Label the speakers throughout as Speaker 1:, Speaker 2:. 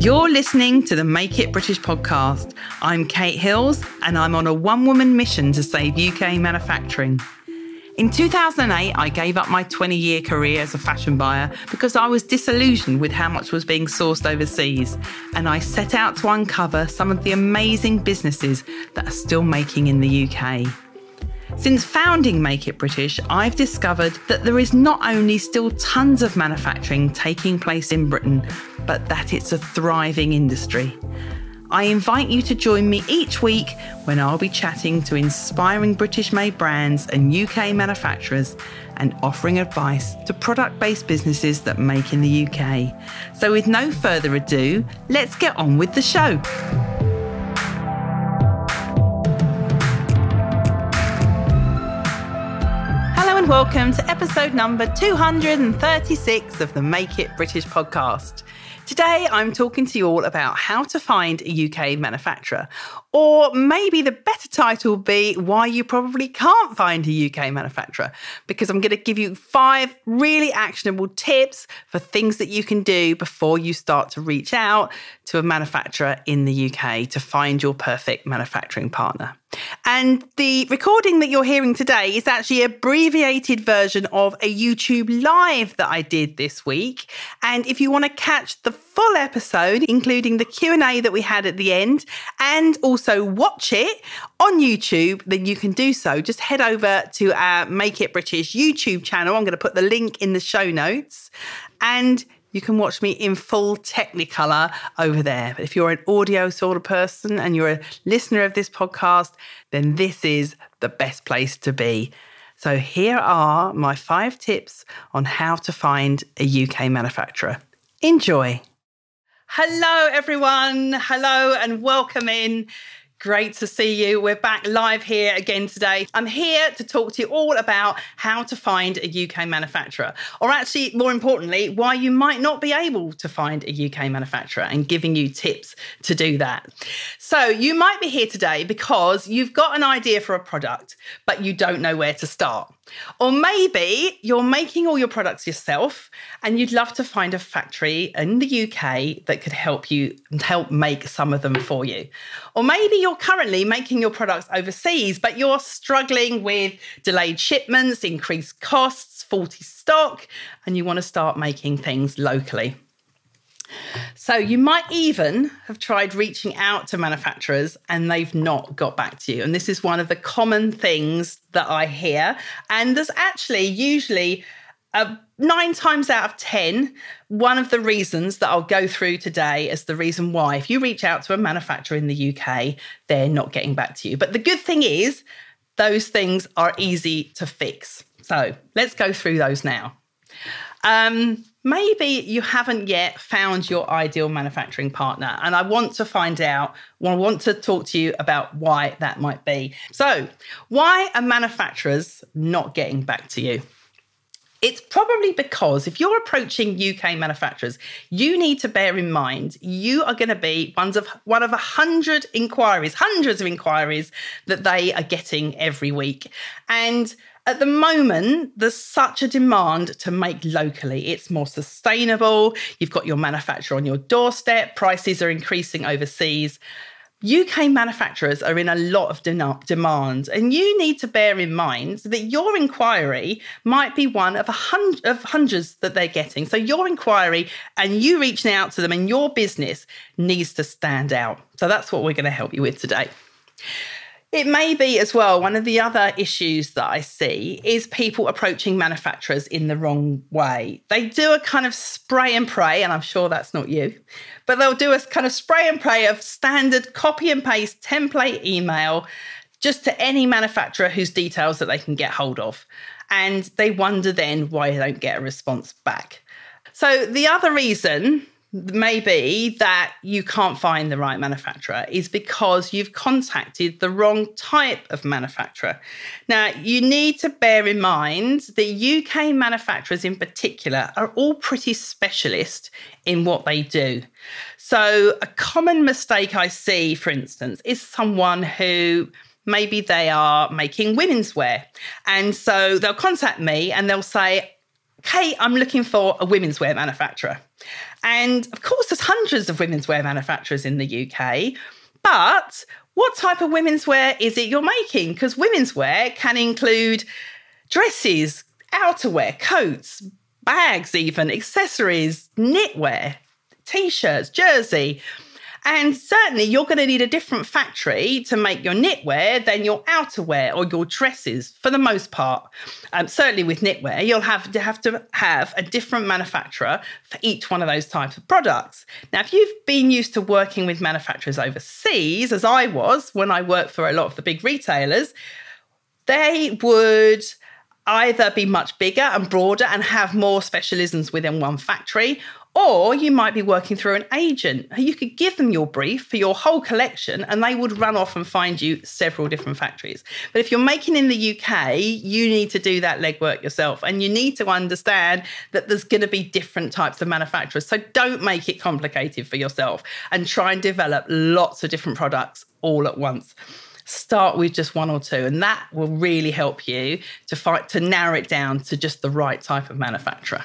Speaker 1: You're listening to the Make It British podcast. I'm Kate Hills, and I'm on a one woman mission to save UK manufacturing. In 2008, I gave up my 20 year career as a fashion buyer because I was disillusioned with how much was being sourced overseas, and I set out to uncover some of the amazing businesses that are still making in the UK. Since founding Make It British, I've discovered that there is not only still tons of manufacturing taking place in Britain, but that it's a thriving industry. I invite you to join me each week when I'll be chatting to inspiring British made brands and UK manufacturers and offering advice to product based businesses that make in the UK. So, with no further ado, let's get on with the show. Welcome to episode number 236 of the Make It British podcast. Today, I'm talking to you all about how to find a UK manufacturer, or maybe the better title would be why you probably can't find a UK manufacturer, because I'm going to give you five really actionable tips for things that you can do before you start to reach out to a manufacturer in the UK to find your perfect manufacturing partner. And the recording that you're hearing today is actually abbreviated version of a YouTube live that I did this week. And if you want to catch the full episode, including the Q&A that we had at the end, and also watch it on YouTube, then you can do so. Just head over to our Make It British YouTube channel. I'm going to put the link in the show notes. And you can watch me in full Technicolor over there. But if you're an audio sort of person and you're a listener of this podcast, then this is the best place to be. So here are my five tips on how to find a UK manufacturer. Enjoy. Hello, everyone. Hello, and welcome in. Great to see you. We're back live here again today. I'm here to talk to you all about how to find a UK manufacturer, or actually, more importantly, why you might not be able to find a UK manufacturer and giving you tips to do that. So, you might be here today because you've got an idea for a product, but you don't know where to start. Or maybe you're making all your products yourself and you'd love to find a factory in the UK that could help you help make some of them for you. Or maybe you're currently making your products overseas, but you're struggling with delayed shipments, increased costs, faulty stock, and you want to start making things locally. So you might even have tried reaching out to manufacturers and they've not got back to you. And this is one of the common things that I hear. And there's actually usually uh, nine times out of 10, one of the reasons that I'll go through today is the reason why. If you reach out to a manufacturer in the UK, they're not getting back to you. But the good thing is, those things are easy to fix. So let's go through those now. Um, maybe you haven't yet found your ideal manufacturing partner, and I want to find out, well, I want to talk to you about why that might be. So, why are manufacturers not getting back to you? It's probably because if you're approaching UK manufacturers, you need to bear in mind you are going to be one of one of a hundred inquiries, hundreds of inquiries that they are getting every week, and at the moment, there's such a demand to make locally. It's more sustainable. You've got your manufacturer on your doorstep. Prices are increasing overseas. UK manufacturers are in a lot of de- demand, and you need to bear in mind that your inquiry might be one of a hundred of hundreds that they're getting. So your inquiry and you reaching out to them and your business needs to stand out. So that's what we're going to help you with today. It may be as well. One of the other issues that I see is people approaching manufacturers in the wrong way. They do a kind of spray and pray, and I'm sure that's not you, but they'll do a kind of spray and pray of standard copy and paste template email just to any manufacturer whose details that they can get hold of. And they wonder then why they don't get a response back. So the other reason maybe that you can't find the right manufacturer is because you've contacted the wrong type of manufacturer. Now, you need to bear in mind that UK manufacturers in particular are all pretty specialist in what they do. So, a common mistake I see, for instance, is someone who maybe they are making women's wear. And so they'll contact me and they'll say, Kate, I'm looking for a women's wear manufacturer. And of course, there's hundreds of women's wear manufacturers in the UK. But what type of women's wear is it you're making? Because women's wear can include dresses, outerwear, coats, bags, even accessories, knitwear, t shirts, jersey. And certainly, you're going to need a different factory to make your knitwear than your outerwear or your dresses for the most part. Um, certainly, with knitwear, you'll have to have to have a different manufacturer for each one of those types of products. Now, if you've been used to working with manufacturers overseas, as I was when I worked for a lot of the big retailers, they would either be much bigger and broader and have more specialisms within one factory, or you might be working through an agent. You could give them your brief for your whole collection and they would run off and find you several different factories. But if you're making in the UK, you need to do that legwork yourself and you need to understand that there's going to be different types of manufacturers. So don't make it complicated for yourself and try and develop lots of different products all at once start with just one or two and that will really help you to fight to narrow it down to just the right type of manufacturer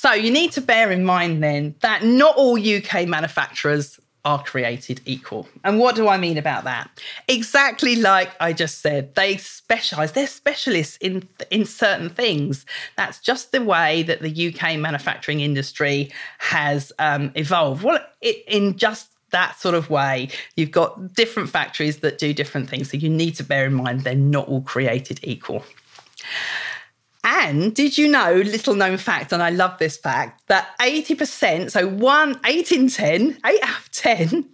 Speaker 1: so you need to bear in mind then that not all UK manufacturers are created equal. And what do I mean about that? Exactly like I just said, they specialize, they're specialists in in certain things. That's just the way that the UK manufacturing industry has um, evolved. Well, it, in just that sort of way. You've got different factories that do different things. So you need to bear in mind they're not all created equal. And did you know, little known fact, and I love this fact, that 80%, so one, eight in 10, eight out of 10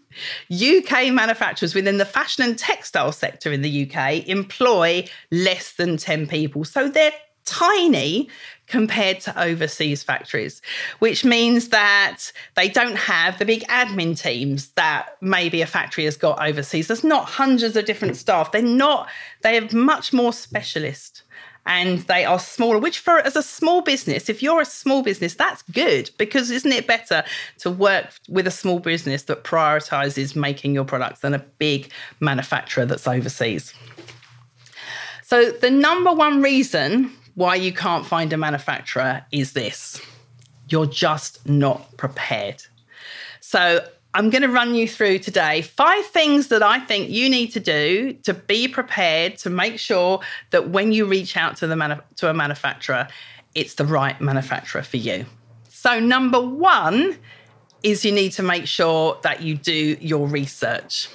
Speaker 1: UK manufacturers within the fashion and textile sector in the UK employ less than 10 people. So they're tiny compared to overseas factories, which means that they don't have the big admin teams that maybe a factory has got overseas. There's not hundreds of different staff. They're not, they have much more specialist and they are smaller which for as a small business if you're a small business that's good because isn't it better to work with a small business that prioritizes making your products than a big manufacturer that's overseas? So the number one reason why you can't find a manufacturer is this. You're just not prepared. So I'm going to run you through today five things that I think you need to do to be prepared to make sure that when you reach out to the manu- to a manufacturer, it's the right manufacturer for you. So number 1 is you need to make sure that you do your research.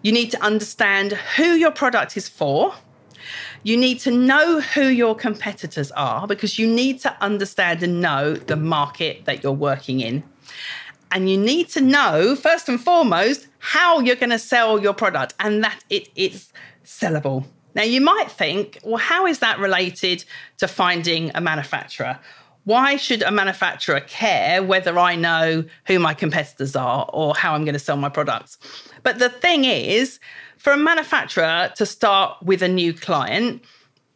Speaker 1: You need to understand who your product is for. You need to know who your competitors are because you need to understand and know the market that you're working in. And you need to know, first and foremost, how you're going to sell your product and that it is sellable. Now, you might think, well, how is that related to finding a manufacturer? Why should a manufacturer care whether I know who my competitors are or how I'm going to sell my products? But the thing is, for a manufacturer to start with a new client,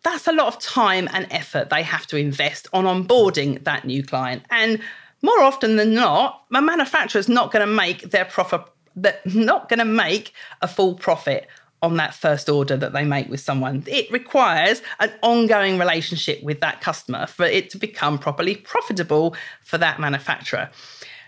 Speaker 1: that's a lot of time and effort they have to invest on onboarding that new client. And more often than not, a manufacturer is not going to make their profit, they're not going to make a full profit on that first order that they make with someone. It requires an ongoing relationship with that customer for it to become properly profitable for that manufacturer.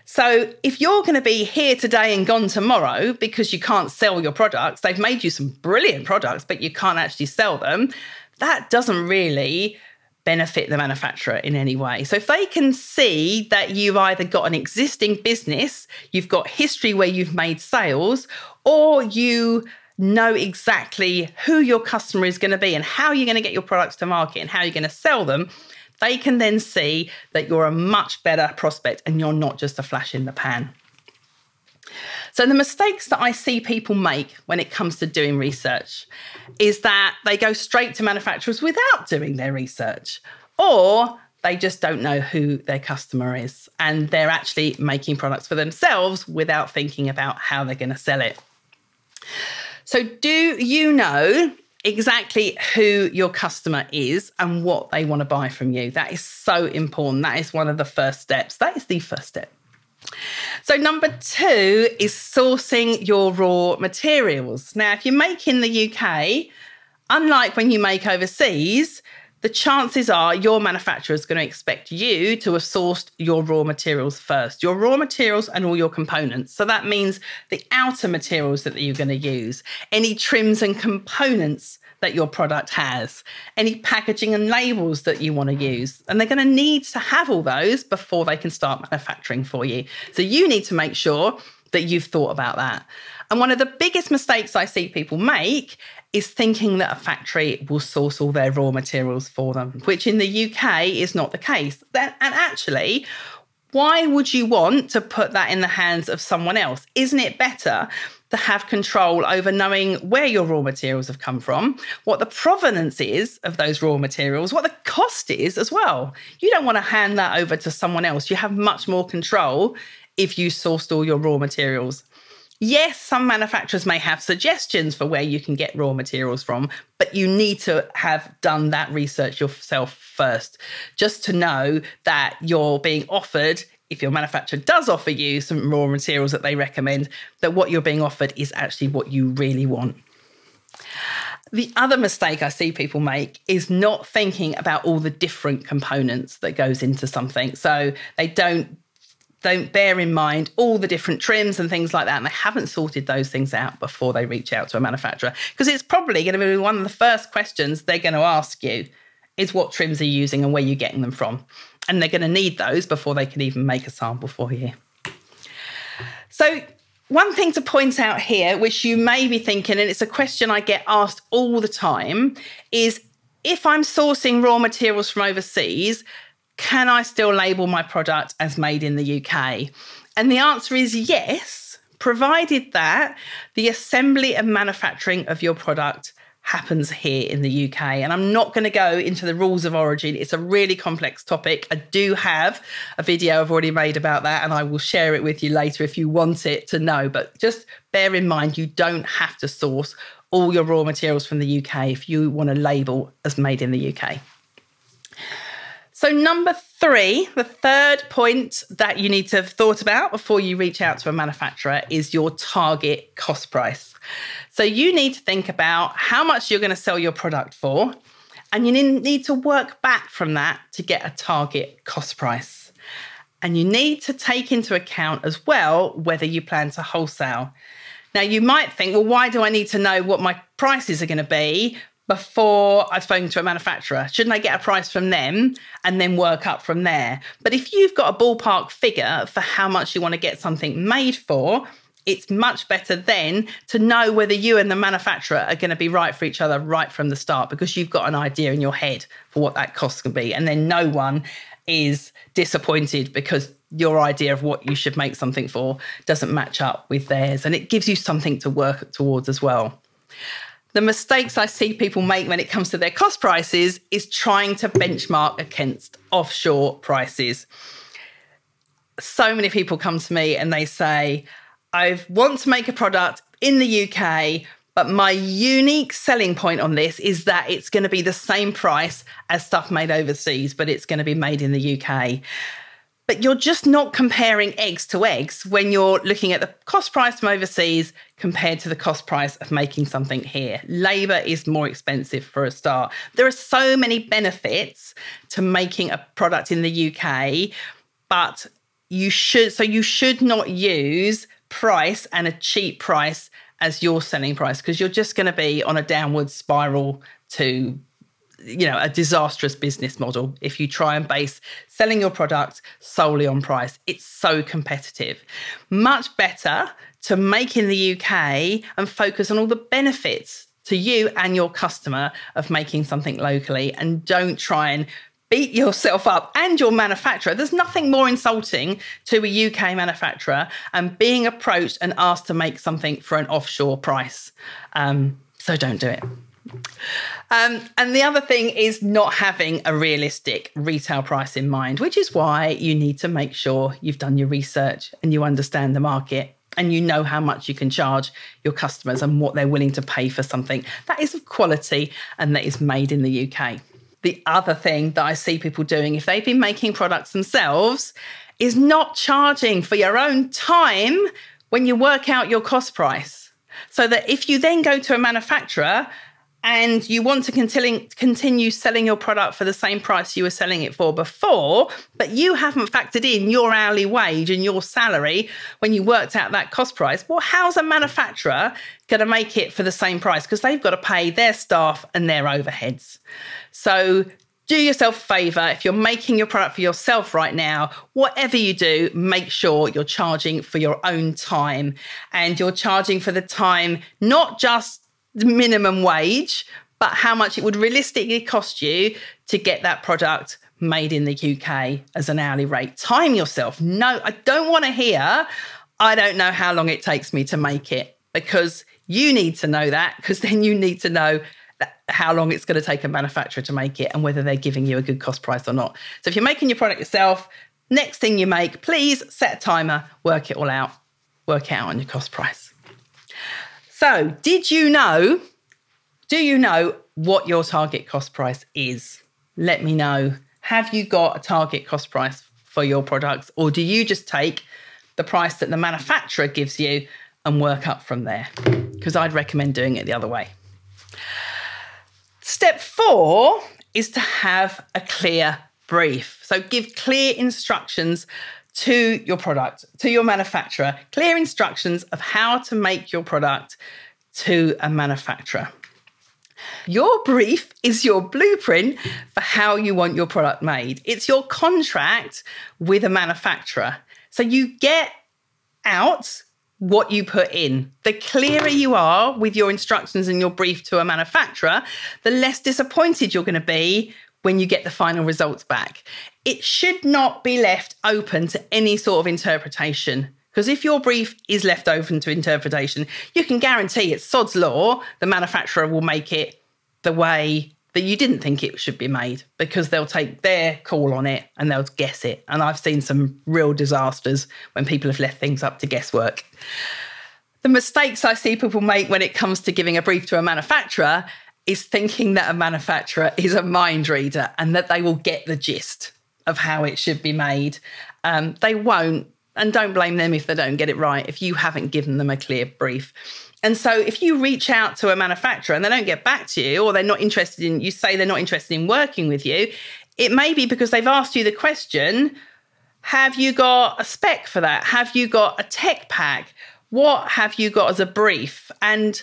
Speaker 1: So, if you're going to be here today and gone tomorrow because you can't sell your products, they've made you some brilliant products, but you can't actually sell them, that doesn't really benefit the manufacturer in any way. So if they can see that you've either got an existing business, you've got history where you've made sales, or you know exactly who your customer is going to be and how you're going to get your products to market and how you're going to sell them, they can then see that you're a much better prospect and you're not just a flash in the pan. So, the mistakes that I see people make when it comes to doing research is that they go straight to manufacturers without doing their research, or they just don't know who their customer is and they're actually making products for themselves without thinking about how they're going to sell it. So, do you know exactly who your customer is and what they want to buy from you? That is so important. That is one of the first steps. That is the first step. So, number two is sourcing your raw materials. Now, if you make in the UK, unlike when you make overseas, the chances are your manufacturer is going to expect you to have sourced your raw materials first, your raw materials and all your components. So that means the outer materials that you're going to use, any trims and components that your product has, any packaging and labels that you want to use. And they're going to need to have all those before they can start manufacturing for you. So you need to make sure that you've thought about that. And one of the biggest mistakes I see people make is thinking that a factory will source all their raw materials for them, which in the UK is not the case. And actually, why would you want to put that in the hands of someone else? Isn't it better to have control over knowing where your raw materials have come from, what the provenance is of those raw materials, what the cost is as well? You don't want to hand that over to someone else. You have much more control if you sourced all your raw materials. Yes, some manufacturers may have suggestions for where you can get raw materials from, but you need to have done that research yourself first, just to know that you're being offered, if your manufacturer does offer you some raw materials that they recommend, that what you're being offered is actually what you really want. The other mistake I see people make is not thinking about all the different components that goes into something. So they don't don't bear in mind all the different trims and things like that. And they haven't sorted those things out before they reach out to a manufacturer. Because it's probably going to be one of the first questions they're going to ask you is what trims are you using and where you're getting them from. And they're going to need those before they can even make a sample for you. So, one thing to point out here, which you may be thinking, and it's a question I get asked all the time, is if I'm sourcing raw materials from overseas, can I still label my product as made in the UK? And the answer is yes, provided that the assembly and manufacturing of your product happens here in the UK. And I'm not going to go into the rules of origin. It's a really complex topic. I do have a video I've already made about that, and I will share it with you later if you want it to know. But just bear in mind, you don't have to source all your raw materials from the UK if you want to label as made in the UK. So, number three, the third point that you need to have thought about before you reach out to a manufacturer is your target cost price. So, you need to think about how much you're going to sell your product for, and you need to work back from that to get a target cost price. And you need to take into account as well whether you plan to wholesale. Now, you might think, well, why do I need to know what my prices are going to be before I've spoken to a manufacturer? Shouldn't I get a price from them and then work up from there? But if you've got a ballpark figure for how much you want to get something made for, it's much better then to know whether you and the manufacturer are going to be right for each other right from the start because you've got an idea in your head for what that cost can be. And then no one is disappointed because your idea of what you should make something for doesn't match up with theirs. And it gives you something to work towards as well the mistakes I see people make when it comes to their cost prices is trying to benchmark against offshore prices. So many people come to me and they say, I want to make a product in the UK, but my unique selling point on this is that it's going to be the same price as stuff made overseas, but it's going to be made in the UK. But you're just not comparing eggs to eggs when you're looking at the cost price from overseas compared to the cost price of making something here. Labour is more expensive for a start. There are so many benefits to making a product in the UK, but you should so you should not use price and a cheap price as your selling price because you're just going to be on a downward spiral to you know a disastrous business model if you try and base selling your product solely on price it's so competitive much better to make in the UK and focus on all the benefits to you and your customer of making something locally and don't try and beat yourself up and your manufacturer. There's nothing more insulting to a UK manufacturer and being approached and asked to make something for an offshore price. Um, so don't do it. Um, and the other thing is not having a realistic retail price in mind, which is why you need to make sure you've done your research and you understand the market and you know how much you can charge your customers and what they're willing to pay for something that is of quality and that is made in the UK. The other thing that I see people doing, if they've been making products themselves, is not charging for your own time when you work out your cost price. So that if you then go to a manufacturer and you want to continue, selling your product for the same price you were selling it for before, but you haven't factored in your hourly wage and your salary when you worked out that cost price, well, how's a manufacturer going to make it for the same price? Because they've got to pay their staff and their overheads. So do yourself a favor if you're making your product for yourself right now whatever you do make sure you're charging for your own time and you're charging for the time not just minimum wage, but how much it would realistically cost you to get that product made in the UK as an hourly rate. Time yourself. No, I don't want to hear, I don't know how long it takes me to make it because you need to know that because then you need to know how long it's going to take a manufacturer to make it and whether they're giving you a good cost price or not. So if you're making your product yourself, next thing you make, please set a timer, work it all out, work out on your cost price. So, did you know? Do you know what your target cost price is? Let me know. Have you got a target cost price for your products, or do you just take the price that the manufacturer gives you and work up from there? Because I'd recommend doing it the other way. Step four is to have a clear brief. So, give clear instructions to your product, to your manufacturer, clear instructions of how to make your product to a manufacturer. Your brief is your blueprint for how you want your product made. It's your contract with a manufacturer. So you get out what you put in. The clearer you are with your instructions and your brief to a manufacturer, the less disappointed you're going to be when you get the final results back. It should not be left open to any sort of interpretation. Because if your brief is left open to interpretation, you can guarantee it's sod's law, the manufacturer will make it the way that you didn't think it should be made because they'll take their call on it and they'll guess it. And I've seen some real disasters when people have left things up to guesswork. The mistakes I see people make when it comes to giving a brief to a manufacturer is thinking that a manufacturer is a mind reader and that they will get the gist of how it should be made. Um, they won't, and don't blame them if they don't get it right, if you haven't given them a clear brief. And so if you reach out to a manufacturer and they don't get back to you, or they're not interested in, you say they're not interested in working with you, it may be because they've asked you the question Have you got a spec for that? Have you got a tech pack? What have you got as a brief? And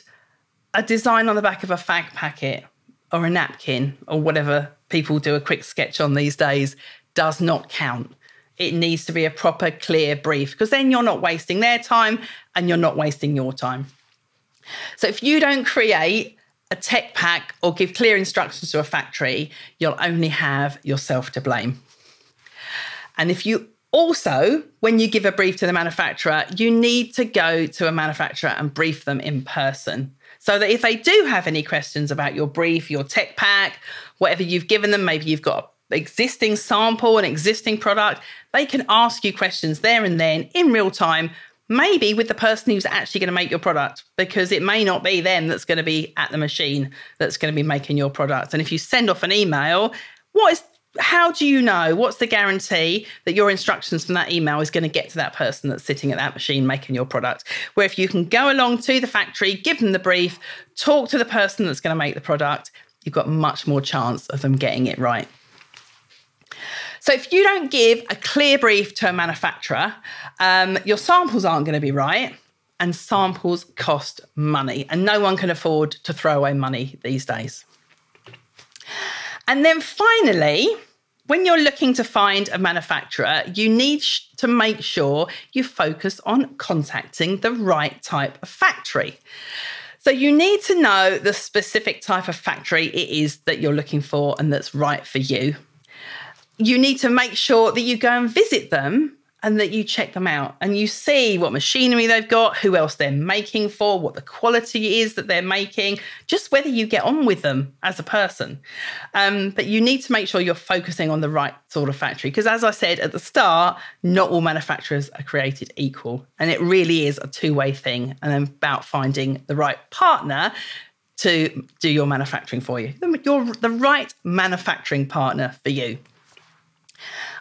Speaker 1: a design on the back of a fag packet or a napkin or whatever people do a quick sketch on these days does not count. It needs to be a proper, clear brief because then you're not wasting their time and you're not wasting your time. So if you don't create a tech pack or give clear instructions to a factory, you'll only have yourself to blame. And if you also, when you give a brief to the manufacturer, you need to go to a manufacturer and brief them in person. So that if they do have any questions about your brief, your tech pack, whatever you've given them, maybe you've got existing sample, an existing product, they can ask you questions there and then in real time, maybe with the person who's actually going to make your product, because it may not be them that's going to be at the machine that's going to be making your product. And if you send off an email, what is how do you know what's the guarantee that your instructions from that email is going to get to that person that's sitting at that machine making your product where if you can go along to the factory give them the brief talk to the person that's going to make the product you've got much more chance of them getting it right so if you don't give a clear brief to a manufacturer, um, your samples aren't going to be right. And samples cost money, and no one can afford to throw away money these days. And then finally, when you're looking to find a manufacturer, you need to make sure you focus on contacting the right type of factory. So you need to know the specific type of factory it is that you're looking for and that's right for you you need to make sure that you go and visit them and that you check them out and you see what machinery they've got, who else they're making for, what the quality is that they're making, just whether you get on with them as a person. Um, but you need to make sure you're focusing on the right sort of factory because, as I said at the start, not all manufacturers are created equal. And it really is a two way thing and about finding the right partner to do your manufacturing for you. You're the right manufacturing partner for you.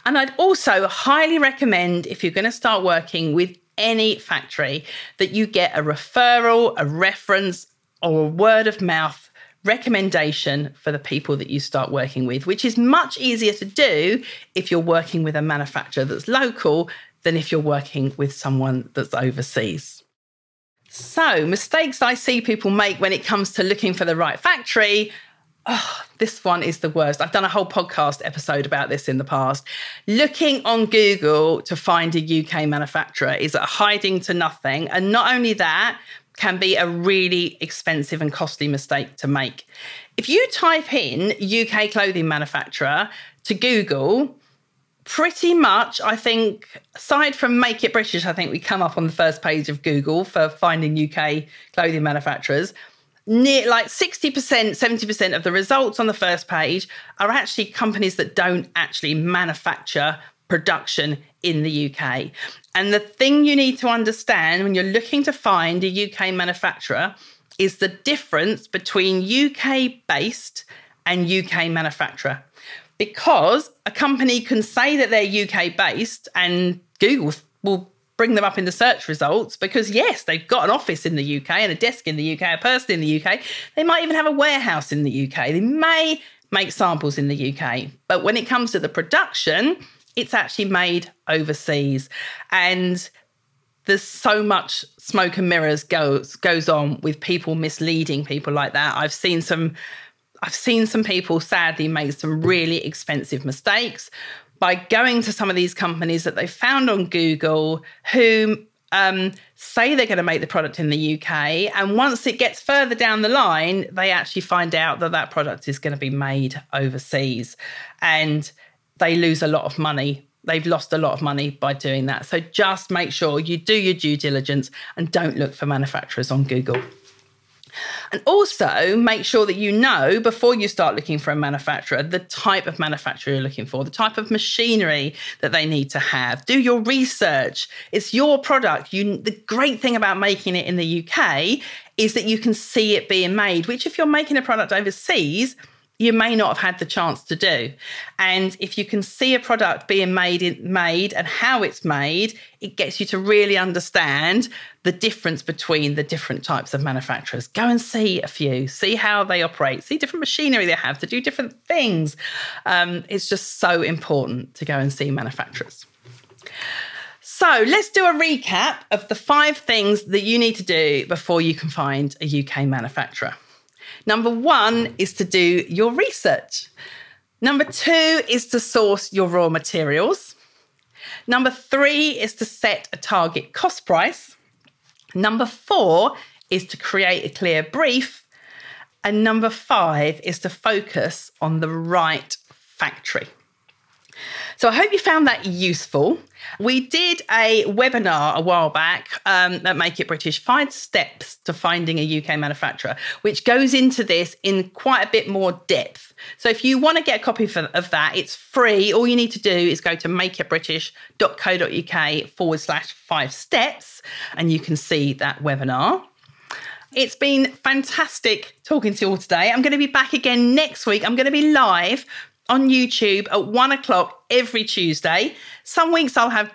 Speaker 1: And I'd also highly recommend if you're going to start working with any factory that you get a referral, a reference, or a word of mouth recommendation for the people that you start working with, which is much easier to do if you're working with a manufacturer that's local than if you're working with someone that's overseas. So, mistakes I see people make when it comes to looking for the right factory. Oh, this one is the worst. I've done a whole podcast episode about this in the past. Looking on Google to find a UK manufacturer is a hiding to nothing. And not only that, can be a really expensive and costly mistake to make. If you type in UK clothing manufacturer to Google, pretty much, I think, aside from Make It British, I think we come up on the first page of Google for finding UK clothing manufacturers. Near like 60%, 70% of the results on the first page are actually companies that don't actually manufacture production in the UK. And the thing you need to understand when you're looking to find a UK manufacturer is the difference between UK based and UK manufacturer. Because a company can say that they're UK based and Google will bring them up in the search results because, yes, they've got an office in the UK and a desk in the UK, a person in the UK. They might even have a warehouse in the UK. They may make samples in the UK. But when it comes to the production, it's actually made overseas. And there's so much smoke and mirrors goes goes on with people misleading people like that. I've seen some I've seen some people sadly make some really expensive mistakes by going to some of these companies that they found on Google who um, say they're going to make the product in the UK. And once it gets further down the line, they actually find out that that product is going to be made overseas. And they lose a lot of money. They've lost a lot of money by doing that. So just make sure you do your due diligence and don't look for manufacturers on Google. And also make sure that you know before you start looking for a manufacturer the type of manufacturer you're looking for, the type of machinery that they need to have. Do your research. It's your product. You the great thing about making it in the UK is that you can see it being made, which if you're making a product overseas, you may not have had the chance to do. And if you can see a product being made in, made and how it's made, it gets you to really understand the difference between the different types of manufacturers. Go and see a few, see how they operate, see different machinery they have to do different things. Um, it's just so important to go and see manufacturers. So let's do a recap of the five things that you need to do before you can find a UK manufacturer. Number one is to do your research. Number two is to source your raw materials. Number three is to set a target cost price. Number four is to create a clear brief. And number five is to focus on the right factory. So I hope you found that useful. We did a webinar a while back um, at Make It British Five Steps to Finding a UK Manufacturer, which goes into this in quite a bit more depth. So if you want to get a copy of that, it's free. All you need to do is go to makeitbritish.co.uk forward slash five steps, and you can see that webinar. It's been fantastic talking to you all today. I'm going to be back again next week. I'm going to be live on YouTube at one o'clock every Tuesday. Some weeks I'll have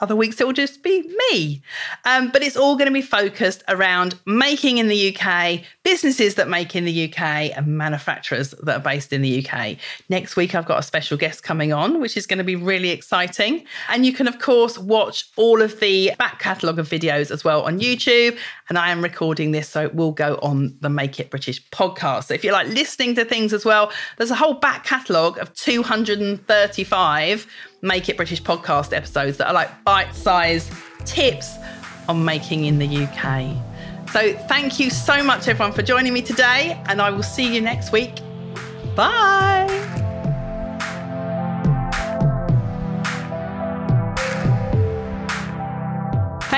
Speaker 1: other weeks it will just be me. Um, but it's all going to be focused around making in the UK, businesses that make in the UK, and manufacturers that are based in the UK. Next week, I've got a special guest coming on, which is going to be really exciting. And you can, of course, watch all of the back catalogue of videos as well on YouTube. And I am recording this, so it will go on the Make It British podcast. So if you like listening to things as well, there's a whole back catalogue of 235 Make It British podcast episodes that are like bite sized tips on making in the UK. So thank you so much, everyone, for joining me today, and I will see you next week. Bye.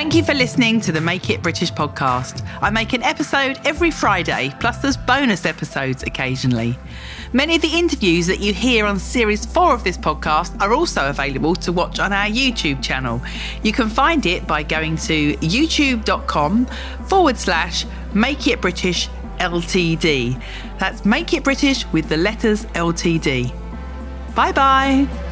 Speaker 1: Thank you for listening to the Make It British podcast. I make an episode every Friday, plus there's bonus episodes occasionally. Many of the interviews that you hear on series four of this podcast are also available to watch on our YouTube channel. You can find it by going to youtube.com forward slash Make It British LTD. That's Make It British with the letters LTD. Bye bye.